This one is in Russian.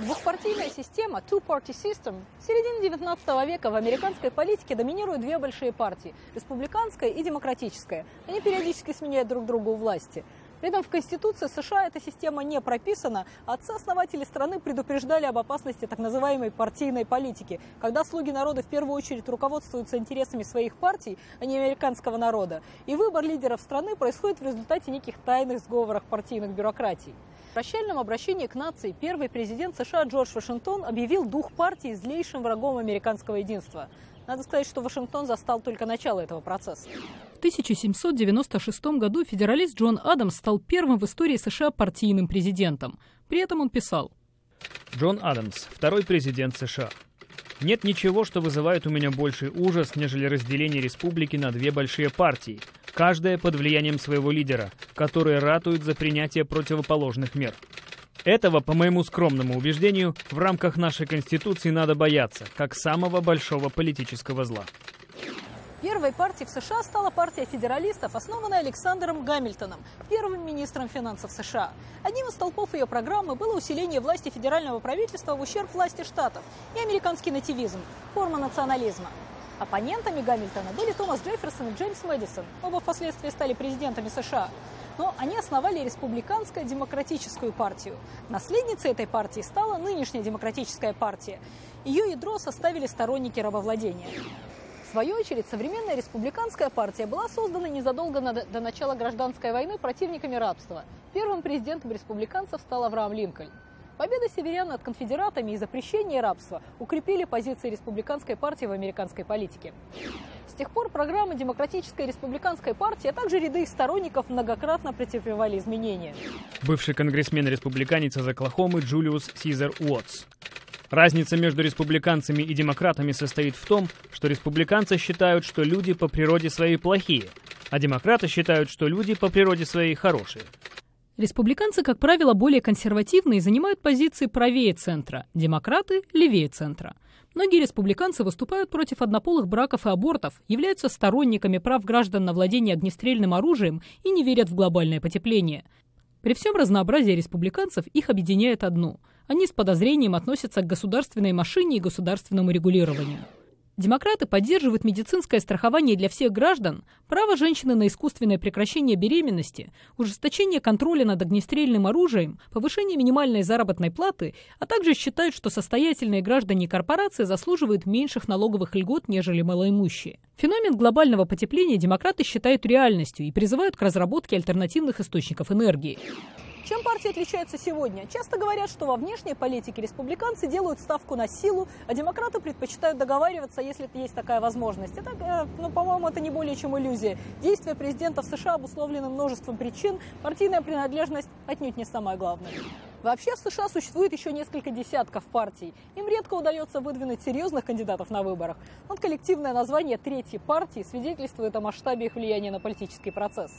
Двухпартийная система, two-party system, в середине 19 века в американской политике доминируют две большие партии – республиканская и демократическая. Они периодически сменяют друг друга у власти. При этом в Конституции США эта система не прописана. Отцы-основатели страны предупреждали об опасности так называемой партийной политики, когда слуги народа в первую очередь руководствуются интересами своих партий, а не американского народа. И выбор лидеров страны происходит в результате неких тайных сговоров партийных бюрократий. В прощальном обращении к нации первый президент США Джордж Вашингтон объявил дух партии злейшим врагом американского единства. Надо сказать, что Вашингтон застал только начало этого процесса. В 1796 году федералист Джон Адамс стал первым в истории США партийным президентом. При этом он писал. Джон Адамс, второй президент США. Нет ничего, что вызывает у меня больший ужас, нежели разделение республики на две большие партии, каждая под влиянием своего лидера, которые ратуют за принятие противоположных мер. Этого, по моему скромному убеждению, в рамках нашей Конституции надо бояться, как самого большого политического зла. Первой партией в США стала партия федералистов, основанная Александром Гамильтоном, первым министром финансов США. Одним из столпов ее программы было усиление власти федерального правительства в ущерб власти штатов и американский нативизм, форма национализма. Оппонентами Гамильтона были Томас Джефферсон и Джеймс Мэдисон, оба впоследствии стали президентами США. Но они основали республиканскую демократическую партию. Наследницей этой партии стала нынешняя демократическая партия. Ее ядро составили сторонники рабовладения. Свою очередь, современная республиканская партия была создана незадолго до начала гражданской войны противниками рабства. Первым президентом республиканцев стал Авраам Линкольн. Победа северян над конфедератами и запрещение рабства укрепили позиции республиканской партии в американской политике. С тех пор программы Демократической республиканской партии, а также ряды их сторонников многократно претерпевали изменения. Бывший конгрессмен-республиканец из Оклахомы Джулиус Сизер Уотс. Разница между республиканцами и демократами состоит в том, что республиканцы считают, что люди по природе своей плохие, а демократы считают, что люди по природе своей хорошие. Республиканцы, как правило, более консервативные и занимают позиции правее центра, демократы – левее центра. Многие республиканцы выступают против однополых браков и абортов, являются сторонниками прав граждан на владение огнестрельным оружием и не верят в глобальное потепление. При всем разнообразии республиканцев их объединяет одно – они с подозрением относятся к государственной машине и государственному регулированию. Демократы поддерживают медицинское страхование для всех граждан, право женщины на искусственное прекращение беременности, ужесточение контроля над огнестрельным оружием, повышение минимальной заработной платы, а также считают, что состоятельные граждане и корпорации заслуживают меньших налоговых льгот, нежели малоимущие. Феномен глобального потепления демократы считают реальностью и призывают к разработке альтернативных источников энергии. Чем партии отличаются сегодня? Часто говорят, что во внешней политике республиканцы делают ставку на силу, а демократы предпочитают договариваться, если есть такая возможность. Это, ну, по-моему, это не более чем иллюзия. Действия президента в США обусловлены множеством причин. Партийная принадлежность отнюдь не самое главное. Вообще в США существует еще несколько десятков партий. Им редко удается выдвинуть серьезных кандидатов на выборах. Вот коллективное название третьей партии свидетельствует о масштабе их влияния на политический процесс.